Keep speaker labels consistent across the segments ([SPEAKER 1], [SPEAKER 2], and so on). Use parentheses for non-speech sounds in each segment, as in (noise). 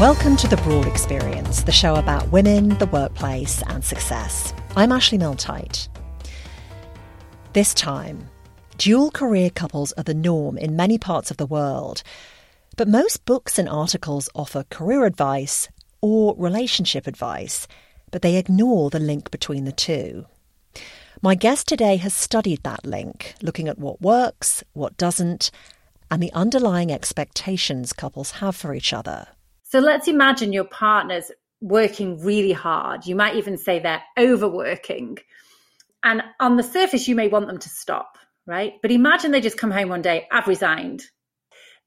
[SPEAKER 1] Welcome to The Broad Experience, the show about women, the workplace, and success. I'm Ashley Milne-Tyte. This time, dual career couples are the norm in many parts of the world, but most books and articles offer career advice or relationship advice, but they ignore the link between the two. My guest today has studied that link, looking at what works, what doesn't, and the underlying expectations couples have for each other.
[SPEAKER 2] So let's imagine your partner's working really hard. You might even say they're overworking. And on the surface, you may want them to stop, right? But imagine they just come home one day, I've resigned.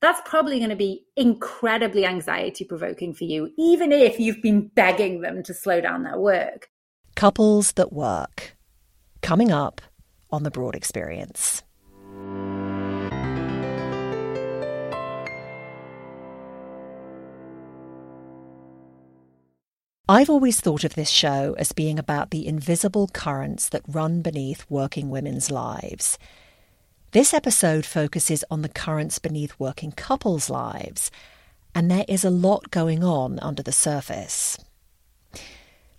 [SPEAKER 2] That's probably going to be incredibly anxiety provoking for you, even if you've been begging them to slow down their work.
[SPEAKER 1] Couples that work. Coming up on the Broad Experience. I've always thought of this show as being about the invisible currents that run beneath working women's lives. This episode focuses on the currents beneath working couples' lives, and there is a lot going on under the surface.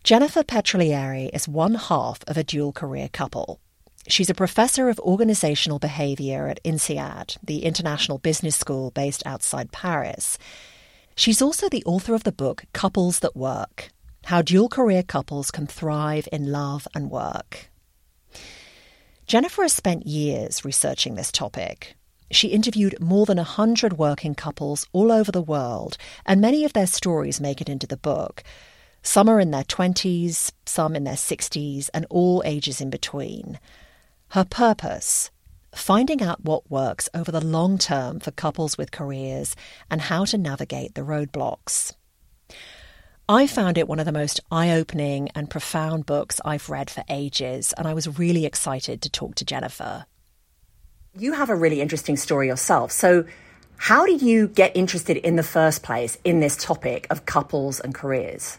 [SPEAKER 1] Jennifer Petriglieri is one half of a dual career couple. She's a professor of organizational behavior at INSEAD, the international business school based outside Paris. She's also the author of the book Couples That Work how dual career couples can thrive in love and work. Jennifer has spent years researching this topic. She interviewed more than 100 working couples all over the world, and many of their stories make it into the book. Some are in their 20s, some in their 60s, and all ages in between. Her purpose finding out what works over the long term for couples with careers and how to navigate the roadblocks. I found it one of the most eye opening and profound books I've read for ages, and I was really excited to talk to Jennifer. You have a really interesting story yourself. So, how did you get interested in the first place in this topic of couples and careers?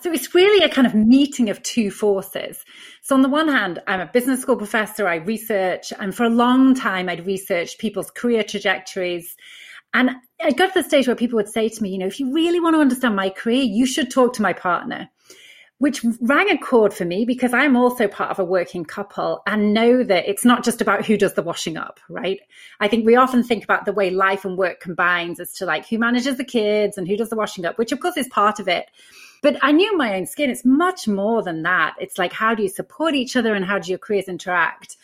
[SPEAKER 2] So it's really a kind of meeting of two forces. So on the one hand, I'm a business school professor, I research, and for a long time I'd researched people's career trajectories and I got to the stage where people would say to me, you know, if you really want to understand my career, you should talk to my partner, which rang a chord for me because I'm also part of a working couple and know that it's not just about who does the washing up, right? I think we often think about the way life and work combines as to like who manages the kids and who does the washing up, which of course is part of it. But I knew my own skin. It's much more than that. It's like, how do you support each other and how do your careers interact?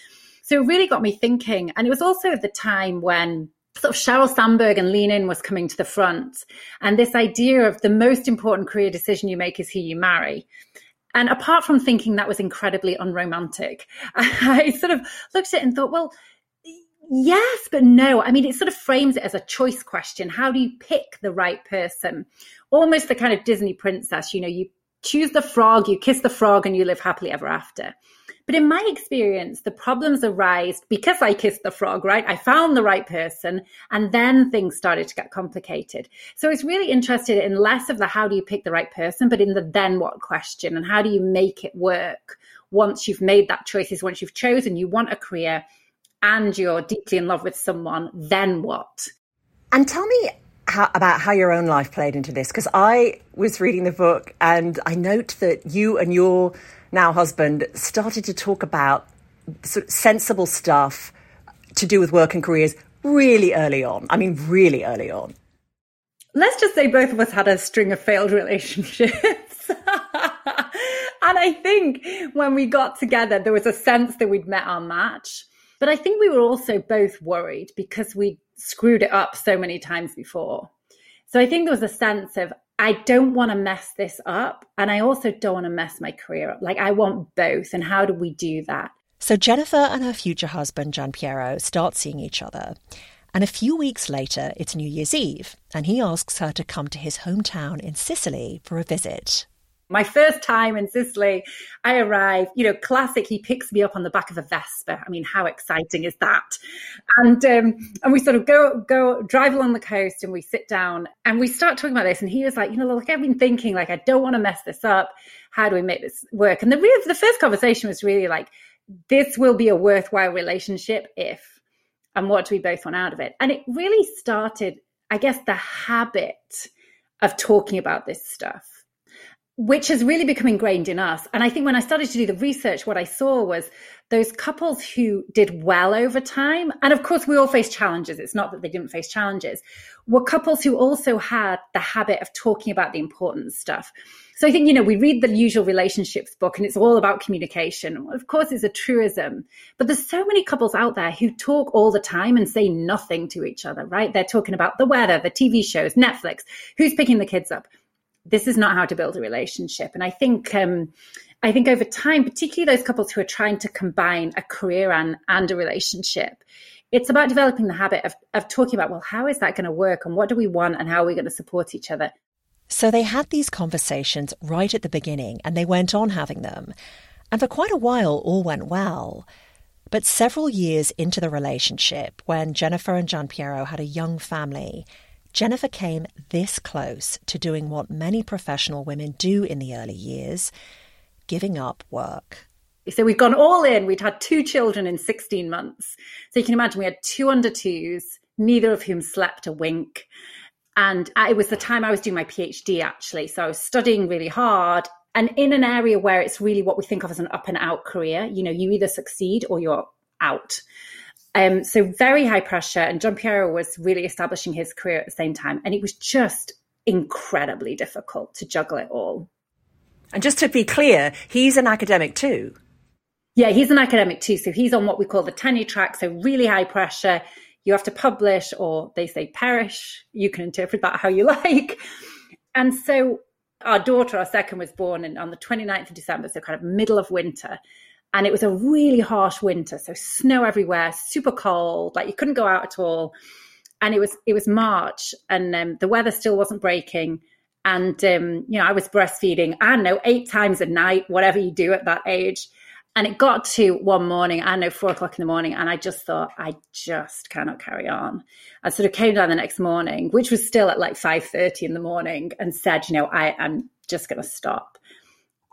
[SPEAKER 2] So it really got me thinking. And it was also the time when sort of Sheryl Sandberg and Lean In was coming to the front. And this idea of the most important career decision you make is who you marry. And apart from thinking that was incredibly unromantic, (laughs) I sort of looked at it and thought, well, yes, but no. I mean, it sort of frames it as a choice question. How do you pick the right person? Almost the kind of Disney princess, you know, you choose the frog, you kiss the frog, and you live happily ever after. But in my experience, the problems arise because I kissed the frog, right? I found the right person and then things started to get complicated. So it's really interested in less of the how do you pick the right person, but in the then what question and how do you make it work once you've made that choices, once you've chosen you want a career and you're deeply in love with someone, then what?
[SPEAKER 1] And tell me how, about how your own life played into this because I was reading the book and I note that you and your now husband started to talk about sort of sensible stuff to do with work and careers really early on. I mean, really early on.
[SPEAKER 2] Let's just say both of us had a string of failed relationships. (laughs) and I think when we got together, there was a sense that we'd met our match. But I think we were also both worried because we screwed it up so many times before. So I think there was a sense of I don't want to mess this up. And I also don't want to mess my career up. Like, I want both. And how do we do that?
[SPEAKER 1] So, Jennifer and her future husband, Gianpiero, start seeing each other. And a few weeks later, it's New Year's Eve, and he asks her to come to his hometown in Sicily for a visit.
[SPEAKER 2] My first time in Sicily, I arrive, you know, classic, he picks me up on the back of a Vespa. I mean, how exciting is that? And um, and we sort of go go drive along the coast and we sit down and we start talking about this. And he was like, you know, look, I've been thinking, like, I don't want to mess this up. How do we make this work? And the real the first conversation was really like, this will be a worthwhile relationship if and what do we both want out of it? And it really started, I guess, the habit of talking about this stuff, which has really become ingrained in us. And I think when I started to do the research, what I saw was those couples who did well over time, and of course, we all face challenges. It's not that they didn't face challenges, were couples who also had the habit of talking about the important stuff. So I think, you know, we read the usual relationships book and it's all about communication. Of course, it's a truism, but there's so many couples out there who talk all the time and say nothing to each other, right? They're talking about the weather, the TV shows, Netflix, who's picking the kids up. This is not how to build a relationship. And I think, um, I think over time, particularly those couples who are trying to combine a career and, and a relationship, it's about developing the habit of, of talking about, well, how is that going to work and what do we want and how are we going to support each other?
[SPEAKER 1] So they had these conversations right at the beginning and they went on having them. And for quite a while, all went well. But several years into the relationship, when Jennifer and Gianpiero had a young family, Jennifer came this close to doing what many professional women do in the early years giving up work.
[SPEAKER 2] So we'd gone all in. We'd had two children in 16 months. So you can imagine we had two under twos, neither of whom slept a wink. And it was the time I was doing my PhD, actually. So I was studying really hard and in an area where it's really what we think of as an up and out career. You know, you either succeed or you're out. Um, so very high pressure. And Gianpiero was really establishing his career at the same time. And it was just incredibly difficult to juggle it all.
[SPEAKER 1] And just to be clear, he's an academic too.
[SPEAKER 2] Yeah, he's an academic too. So he's on what we call the tenure track. So really high pressure you have to publish or they say perish. You can interpret that how you (laughs) like. And so our daughter, our second, was born in, on the 29th of December, so kind of middle of winter. And it was a really harsh winter. So snow everywhere, super cold, like you couldn't go out at all. And it was it was March and um, the weather still wasn't breaking. And um, you know, I was breastfeeding, I know, eight times a night, whatever you do at that age. And it got to one morning, I know, four o'clock in the morning, and I just thought, I just cannot carry on. I sort of came down the next morning, which was still at like 5.30 in the morning, and said, you know, I am just going to stop.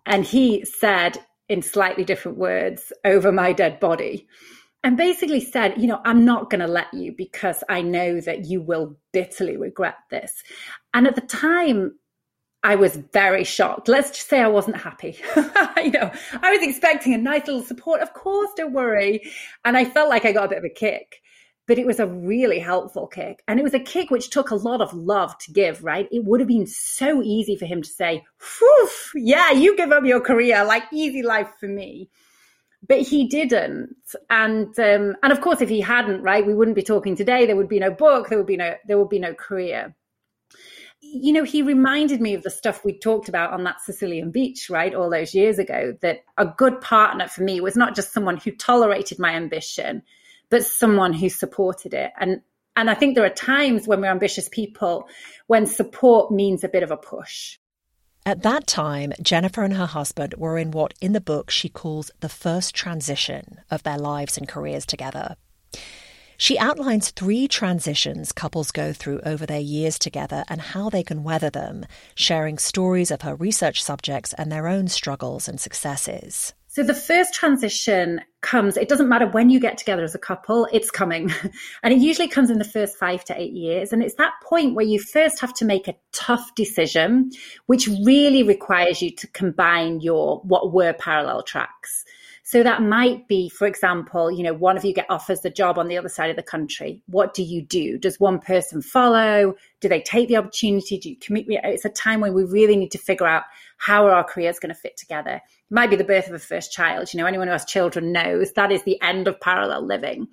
[SPEAKER 2] And he said in slightly different words over my dead body, and basically said, you know, I'm not going to let you because I know that you will bitterly regret this. And at the time, I was very shocked. Let's just say I wasn't happy. (laughs) you know, I was expecting a nice little support. Of course, don't worry. And I felt like I got a bit of a kick, but it was a really helpful kick. And it was a kick which took a lot of love to give, right? It would have been so easy for him to say, Whew, yeah, you give up your career, like easy life for me. But he didn't, and um, and of course, if he hadn't, right, we wouldn't be talking today. There would be no book. There would be no there would be no career you know, he reminded me of the stuff we talked about on that Sicilian beach, right, all those years ago. That a good partner for me was not just someone who tolerated my ambition, but someone who supported it. And and I think there are times when we're ambitious people when support means a bit of a push.
[SPEAKER 1] At that time, Jennifer and her husband were in what in the book she calls the first transition of their lives and careers together. She outlines three transitions couples go through over their years together and how they can weather them, sharing stories of her research subjects and their own struggles and successes.
[SPEAKER 2] So the first transition comes, it doesn't matter when you get together as a couple, it's coming. (laughs) and it usually comes in the first five to eight years. And it's that point where you first have to make a tough decision, which really requires you to combine your what were parallel tracks. So that might be, for example, you know, one of you get offers the job on the other side of the country. What do you do? Does one person follow? Do they take the opportunity? Do you commit? It's a time when we really need to figure out how are our careers going to fit together. It might be the birth of a first child. You know, anyone who has children knows that is the end of parallel living.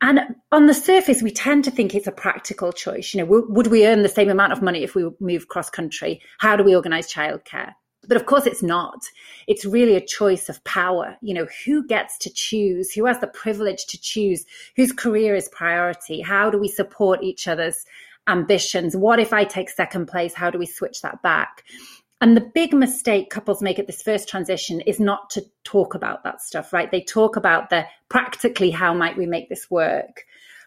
[SPEAKER 2] And on the surface, we tend to think it's a practical choice. You know, would we earn the same amount of money if we move cross country? How do we organize childcare? But of course, it's not. It's really a choice of power. You know, who gets to choose? Who has the privilege to choose? Whose career is priority? How do we support each other's ambitions? What if I take second place? How do we switch that back? And the big mistake couples make at this first transition is not to talk about that stuff, right? They talk about the practically how might we make this work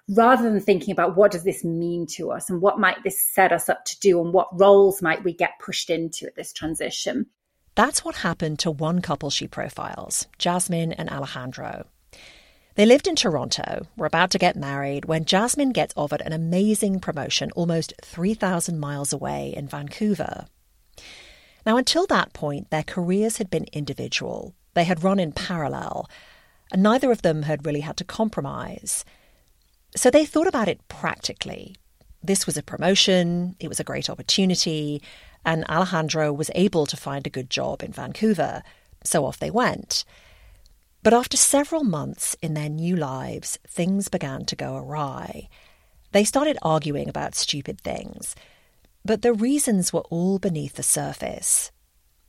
[SPEAKER 2] rather than thinking about what does this mean to us and what might this set us up to do and what roles might we get pushed into at this transition.
[SPEAKER 1] That's what happened to one couple she profiles, Jasmine and Alejandro. They lived in Toronto, were about to get married when Jasmine gets offered an amazing promotion almost 3,000 miles away in Vancouver. Now, until that point, their careers had been individual. They had run in parallel, and neither of them had really had to compromise. So they thought about it practically. This was a promotion, it was a great opportunity, and Alejandro was able to find a good job in Vancouver. So off they went. But after several months in their new lives, things began to go awry. They started arguing about stupid things. But the reasons were all beneath the surface.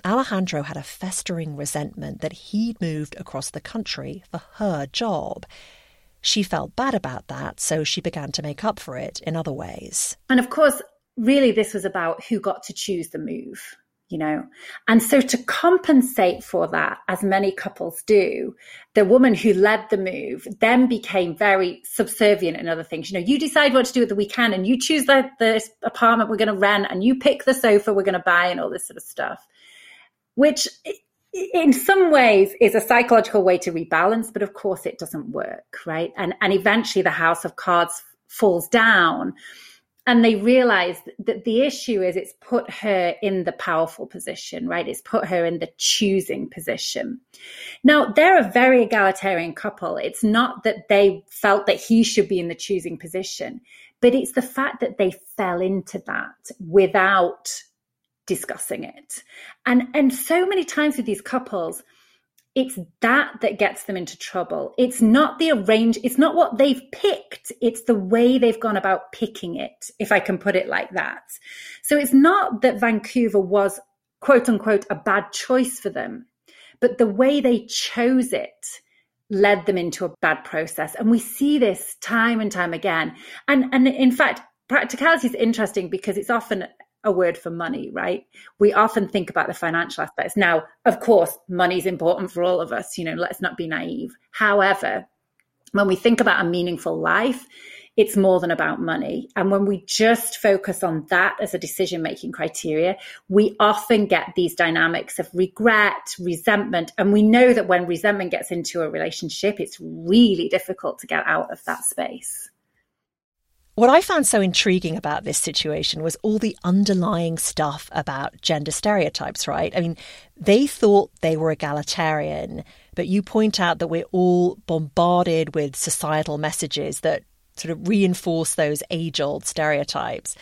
[SPEAKER 1] Alejandro had a festering resentment that he'd moved across the country for her job. She felt bad about that, so she began to make up for it in other ways.
[SPEAKER 2] And of course, really, this was about who got to choose the move, you know? And so to compensate for that, as many couples do, the woman who led the move then became very subservient in other things. You know, you decide what to do at the weekend and you choose the, the apartment we're going to rent and you pick the sofa we're going to buy and all this sort of stuff, which in some ways is a psychological way to rebalance, but of course it doesn't work, right? And and eventually the house of cards falls down. And they realize that the issue is it's put her in the powerful position, right? It's put her in the choosing position. Now, they're a very egalitarian couple. It's not that they felt that he should be in the choosing position, but it's the fact that they fell into that without discussing it. And and so many times with these couples, it's that that gets them into trouble. It's not the arrange, it's not what they've picked, it's the way they've gone about picking it, if I can put it like that. So it's not that Vancouver was quote unquote a bad choice for them, but the way they chose it led them into a bad process. And we see this time and time again. And and in fact, practicality is interesting because it's often a word for money, right? We often think about the financial aspects. Now, of course, money is important for all of us, you know, let's not be naive. However, when we think about a meaningful life, it's more than about money. And when we just focus on that as a decision making criteria, we often get these dynamics of regret, resentment. And we know that when resentment gets into a relationship, it's really difficult to get out of that space.
[SPEAKER 1] What I found so intriguing about this situation was all the underlying stuff about gender stereotypes, right? I mean, they thought they were egalitarian, but you point out that we're all bombarded with societal messages that sort of reinforce those age old stereotypes.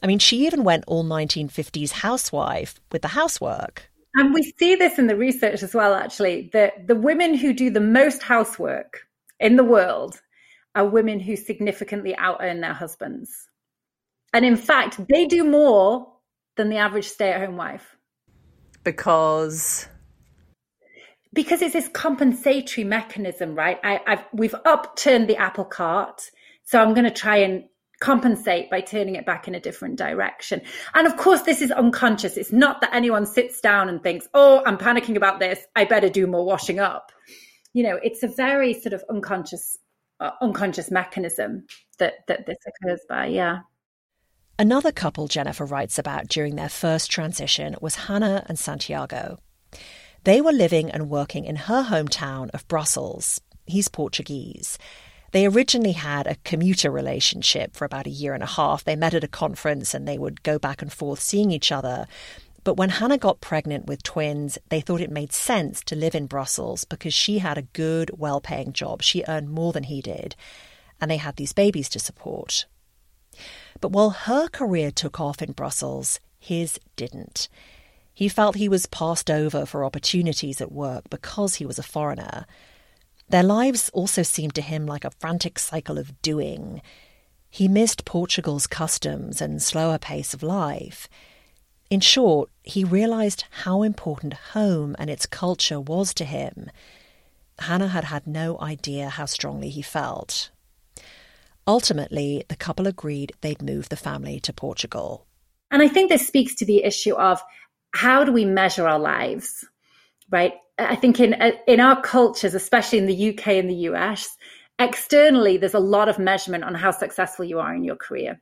[SPEAKER 1] I mean, she even went all 1950s housewife with the housework.
[SPEAKER 2] And we see this in the research as well, actually, that the women who do the most housework in the world are women who significantly out earn their husbands. And in fact, they do more than the average stay at home wife.
[SPEAKER 1] Because
[SPEAKER 2] because it's this compensatory mechanism, right? I, have we've upturned the apple cart, so I'm going to try and compensate by turning it back in a different direction. And of course, this is unconscious. It's not that anyone sits down and thinks, "Oh, I'm panicking about this. I better do more washing up." You know, it's a very sort of unconscious Uh, unconscious mechanism that that this occurs by. Yeah.
[SPEAKER 1] Another couple Jennifer writes about during their first transition was Hannah and Santiago. They were living and working in her hometown of Brussels. He's Portuguese. They originally had a commuter relationship for about a year and a half. They met at a conference and they would go back and forth seeing each other. But when Hannah got pregnant with twins, they thought it made sense to live in Brussels because she had a good, well paying job. She earned more than he did, and they had these babies to support. But while her career took off in Brussels, his didn't. He felt he was passed over for opportunities at work because he was a foreigner. Their lives also seemed to him like a frantic cycle of doing. He missed Portugal's customs and slower pace of life. In short, he realized how important home and its culture was to him. Hannah had had no idea how strongly he felt. Ultimately, the couple agreed they'd move the family to Portugal.
[SPEAKER 2] And I think this speaks to the issue of how do we measure our lives, right? I think in in our cultures, especially in the UK and the US, externally there's a lot of measurement on how successful you are in your career.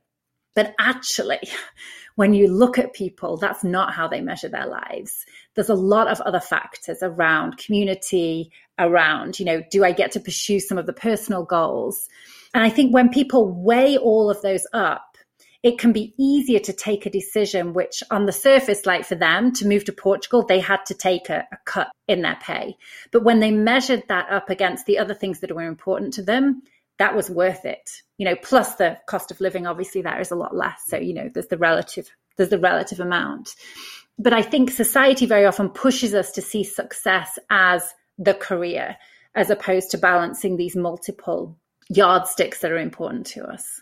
[SPEAKER 2] But actually, when you look at people, that's not how they measure their lives. There's a lot of other factors around community, around, you know, do I get to pursue some of the personal goals? And I think when people weigh all of those up, it can be easier to take a decision which on the surface like for them to move to portugal they had to take a, a, cut in their pay but when they measured that up against the other things that were important to them that was worth it. You know plus the cost of living obviously there is a lot less. So you know there's the relative there's the relative amount. But i think society very often pushes us to see success as the career as opposed to balancing these multiple yardsticks that are important to us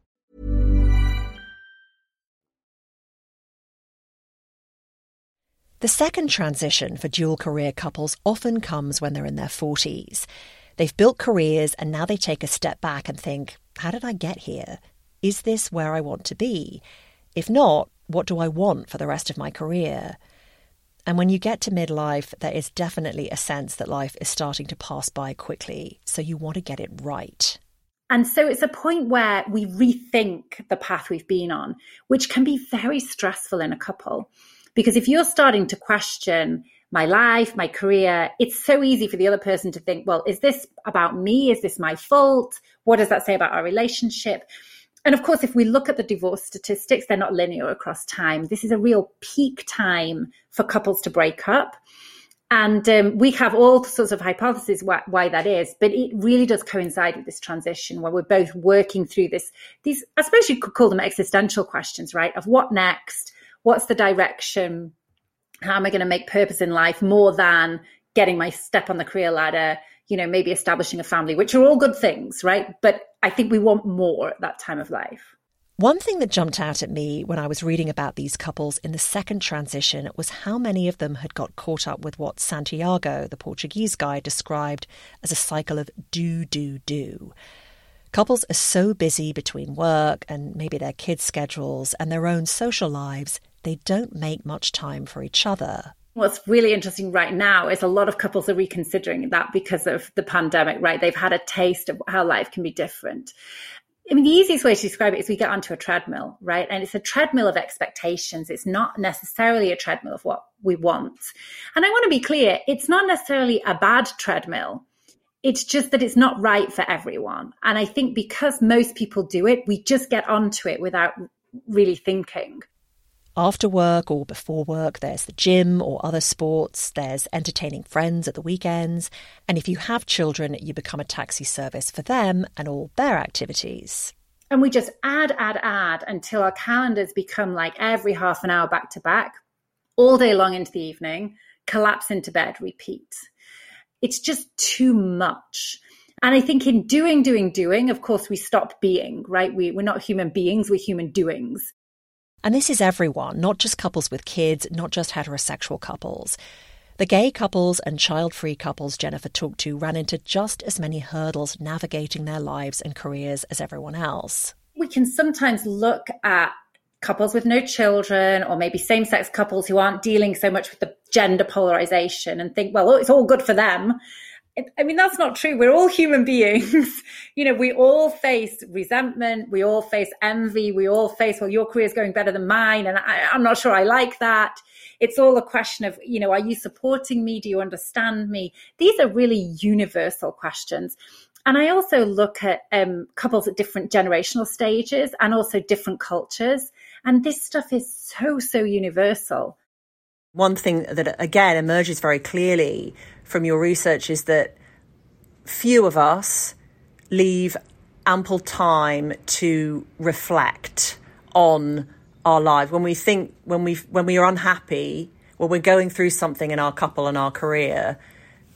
[SPEAKER 1] The second transition for dual career couples often comes when they're in their 40s. They've built careers and now they take a step back and think, how did I get here? Is this where I want to be? If not, what do I want for the rest of my career? And when you get to midlife, there is definitely a sense that life is starting to pass by quickly, so you want to get it right.
[SPEAKER 2] And so it's a point where we rethink the path we've been on, which can be very stressful in a couple. Because if you're starting to question my life, my career, it's so easy for the other person to think, well, is this about me? Is this my fault? What does that say about our relationship? And of course, if we look at the divorce statistics, they're not linear across time. This is a real peak time for couples to break up. And um, we have all sorts of hypotheses why, why, that is, but it really does coincide with this transition where we're both working through this. These, I suppose you could call them existential questions, right? Of what next? What's the direction? How am I going to make purpose in life more than getting my step on the career ladder? You know, maybe establishing a family, which are all good things, right? But I think we want more at that time of life.
[SPEAKER 1] One thing that jumped out at me when I was reading about these couples in the second transition was how many of them had got caught up with what Santiago, the Portuguese guy, described as a cycle of do, do, do. Couples are so busy between work and maybe their kids' schedules and their own social lives they don't make much time for each other.
[SPEAKER 2] What's really interesting right now is a lot of couples are reconsidering that because of the pandemic, right? They've had a taste of how life can be different. I mean, the easiest way to describe it is we get onto a treadmill, right? And it's a treadmill of expectations. It's not necessarily a treadmill of what we want. And I want to be clear, it's not necessarily a bad treadmill. It's just that it's not right for everyone. And I think because most people do it, we just get onto it without really thinking.
[SPEAKER 1] After work or before work, there's the gym or other sports, there's entertaining friends at the weekends, and if you have children, you become a taxi service for them and all their activities.
[SPEAKER 2] And we just add, add, add until our calendars become like every half an hour back to back, all day long into the evening, collapse into bed, repeat. It's just too much. And I think in doing, doing, doing, of course, we stop being, right? We, we're not human beings, we're human doings.
[SPEAKER 1] And this is everyone, not just couples with kids, not just heterosexual couples. The gay couples and child free couples Jennifer talked to ran into just as many hurdles navigating their lives and careers as everyone else.
[SPEAKER 2] We can sometimes look at couples with no children or maybe same sex couples who aren't dealing so much with the gender polarization and think, well, oh, it's all good for them. I mean, that's not true. We're all human beings. (laughs) you know, we all face resentment. We all face envy. We all face, well, your career is going better than mine. And I, I'm not sure I like that. It's all a question of, you know, are you supporting me? Do you understand me? These are really universal questions. And I also look at um, couples at different generational stages and also different cultures. And this stuff is so, so universal.
[SPEAKER 1] One thing that, again, emerges very clearly from your research is that few of us leave ample time to reflect on our lives. When we think when we when we are unhappy when we're going through something in our couple and our career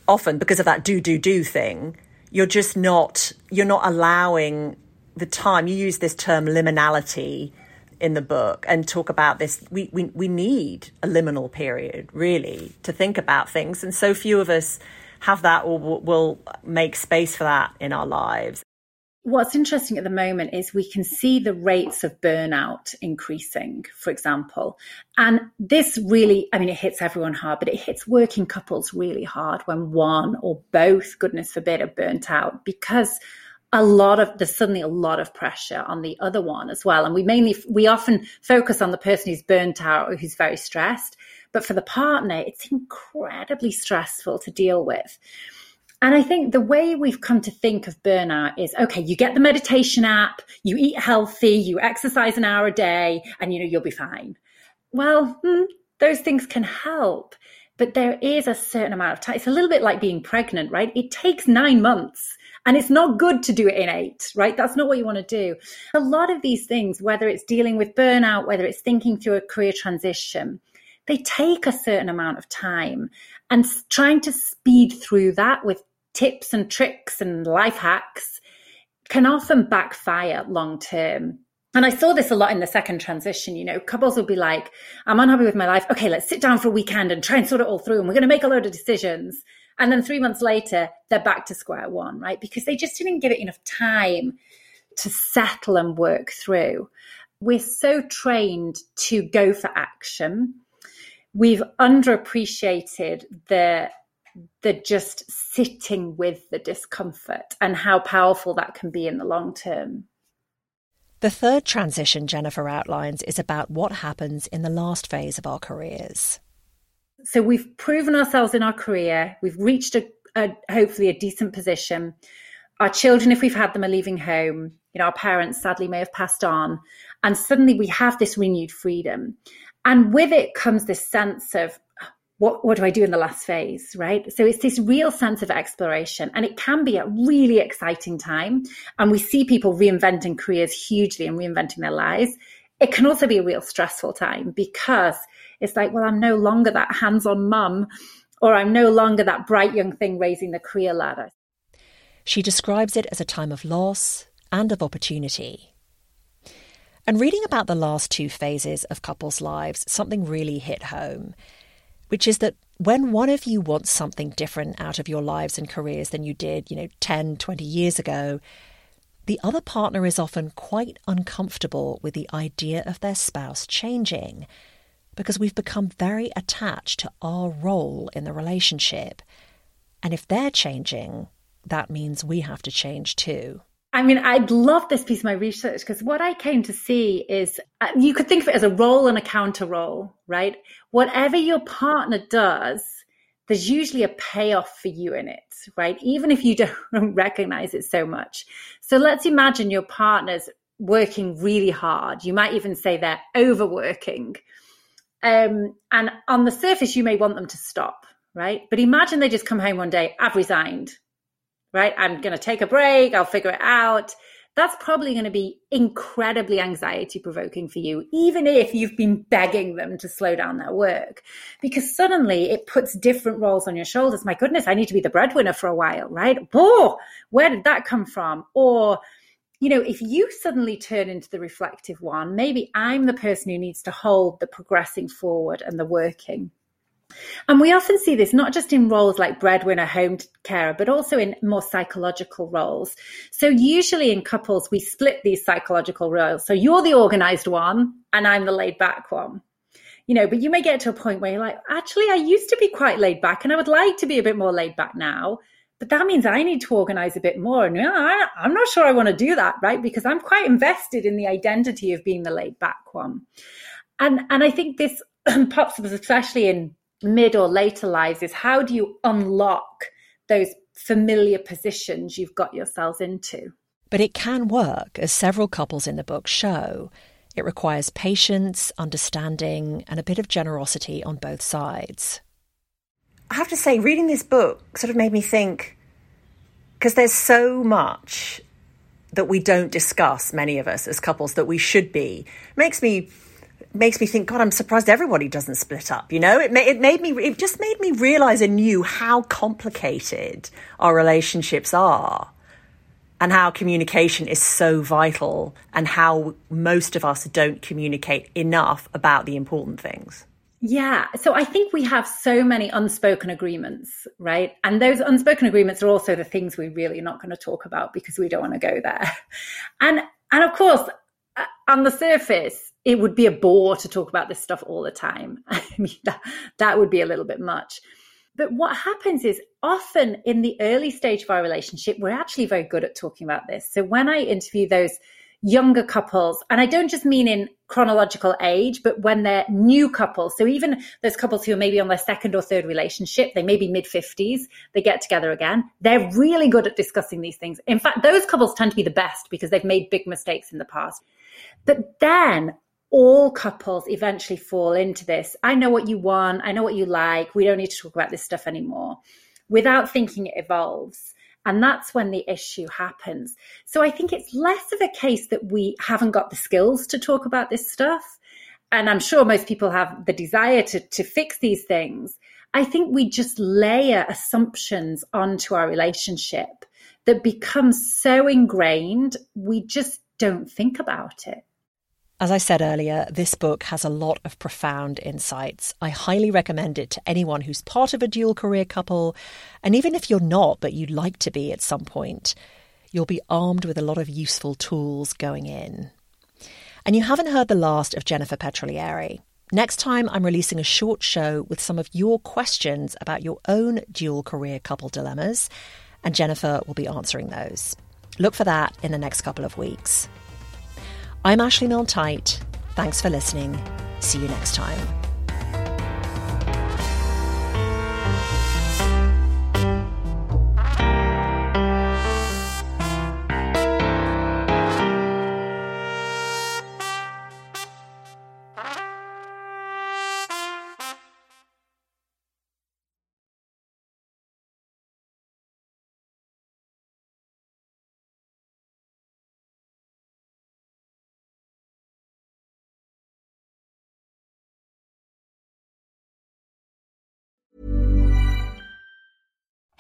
[SPEAKER 1] often because of that do do do thing you're just not you're not allowing the time you use this term liminality in the book and talk about this we, we we need a liminal period really to think about things and so few of us have that or will make space for that in our lives
[SPEAKER 2] What's interesting at the moment is we can see the rates of burnout increasing, for example. And this really, I mean, it hits everyone hard, but it hits working couples really hard when one or both, goodness forbid, are burnt out because a lot of there's suddenly a lot of pressure on the other one as well. And we mainly, we often focus on the person who's burnt out or who's very stressed. But for the partner, it's incredibly stressful to deal with. And I think the way we've come to think of burnout is okay, you get the meditation app, you eat healthy, you exercise an hour a day, and you know, you'll be fine. Well, hmm, those things can help, but there is a certain amount of time. It's a little bit like being pregnant, right? It takes nine months. And it's not good to do it in eight, right? That's not what you want to do. A lot of these things, whether it's dealing with burnout, whether it's thinking through a career transition, they take a certain amount of time and trying to speed through that with tips and tricks and life hacks can often backfire long term. And I saw this a lot in the second transition. You know, couples will be like, I'm unhappy with my life. Okay, let's sit down for a weekend and try and sort it all through. And we're going to make a load of decisions. And then three months later, they're back to square one, right? Because they just didn't give it enough time to settle and work through. We're so trained to go for action we've underappreciated the the just sitting with the discomfort and how powerful that can be in the long term.
[SPEAKER 1] The third transition Jennifer outlines is about what happens in the last phase of our careers.
[SPEAKER 2] So we've proven ourselves in our career, we've reached a, a hopefully a decent position. Our children, if we've had them, are leaving home. You know, our parents sadly may have passed on, and suddenly we have this renewed freedom. And with it comes this sense of what, what do I do in the last phase, right? So it's this real sense of exploration and it can be a really exciting time. And we see people reinventing careers hugely and reinventing their lives. It can also be a real stressful time because it's like, well, I'm no longer that hands on mum or I'm no longer that bright young thing raising the career ladder.
[SPEAKER 1] She describes it as a time of loss and of opportunity. And reading about the last two phases of couples' lives, something really hit home, which is that when one of you wants something different out of your lives and careers than you did, you know, 10, 20 years ago, the other partner is often quite uncomfortable with the idea of their spouse changing because we've become very attached to our role in the relationship. And if they're changing, that means we have to change too.
[SPEAKER 2] I mean, I'd love this piece of my research because what I came to see is uh, you could think of it as a role and a counter role, right? Whatever your partner does, there's usually a payoff for you in it, right? Even if you don't (laughs) recognize it so much. So let's imagine your partner's working really hard. You might even say they're overworking. Um, and on the surface, you may want them to stop, right? But imagine they just come home one day, I've resigned right? I'm going to take a break. I'll figure it out. That's probably going to be incredibly anxiety provoking for you, even if you've been begging them to slow down their work, because suddenly it puts different roles on your shoulders. My goodness, I need to be the breadwinner for a while, right? Oh, where did that come from? Or, you know, if you suddenly turn into the reflective one, maybe I'm the person who needs to hold the progressing forward and the working. And we often see this not just in roles like breadwinner, home carer, but also in more psychological roles. So usually in couples, we split these psychological roles. So you're the organized one and I'm the laid back one. You know, but you may get to a point where you're like, actually, I used to be quite laid back and I would like to be a bit more laid back now. but that means I need to organize a bit more. And I, I'm not sure I want to do that, right? Because I'm quite invested in the identity of being the laid back one. And, and I think this (clears throat) pops up, especially in mid or later lives, is how do you unlock those familiar positions you've got yourselves into?
[SPEAKER 1] But it can work, as several couples in the book show. It requires patience, understanding, and a bit of generosity on both sides.
[SPEAKER 3] I have to say, reading this book sort of made me think because there's so much that we don't discuss, many of us as couples, that we should be. It Makes me makes me think, God, I'm surprised everybody doesn't split up. You know, it ma- it made me it just made me realize anew how complicated our relationships are, and how communication is so vital, and how most of us don't communicate enough about the important things.
[SPEAKER 2] Yeah. So I think we have so many unspoken agreements, right? And those unspoken agreements are also the things we're really not going to talk about because we don't want to go there. (laughs) And and of course, uh, on the surface, it would be a bore to talk about this stuff all the time. (laughs) I mean, that, that would be a little bit much. But what happens is often in the early stage of our relationship, we're actually very good at talking about this. So when I interview those younger couples, and I don't just mean in chronological age, but when they're new couples. So even those couples who are maybe on their second or third relationship, they may be mid 50s, they get together again. They're really good at discussing these things. In fact, those couples tend to be the best because they've made big mistakes in the past. But then all couples eventually fall into this. I know what you want. I know what you like. We don't need to talk about this stuff anymore. Without thinking it evolves. And that's when the issue happens. So I think it's less of a case that we haven't got the skills to talk about this stuff. And I'm sure most people have the desire to, to fix these things. I think we just layer assumptions onto our relationship that become so ingrained, we just don't think about it.
[SPEAKER 1] As I said earlier, this book has a lot of profound insights. I highly recommend it to anyone who's part of a dual career couple, and even if you're not, but you'd like to be at some point, you'll be armed with a lot of useful tools going in. And you haven't heard the last of Jennifer Petriglieri. Next time, I'm releasing a short show with some of your questions about your own dual career couple dilemmas, and Jennifer will be answering those. Look for that in the next couple of weeks. I'm Ashley Milne-Tyte. Thanks for listening. See you next time.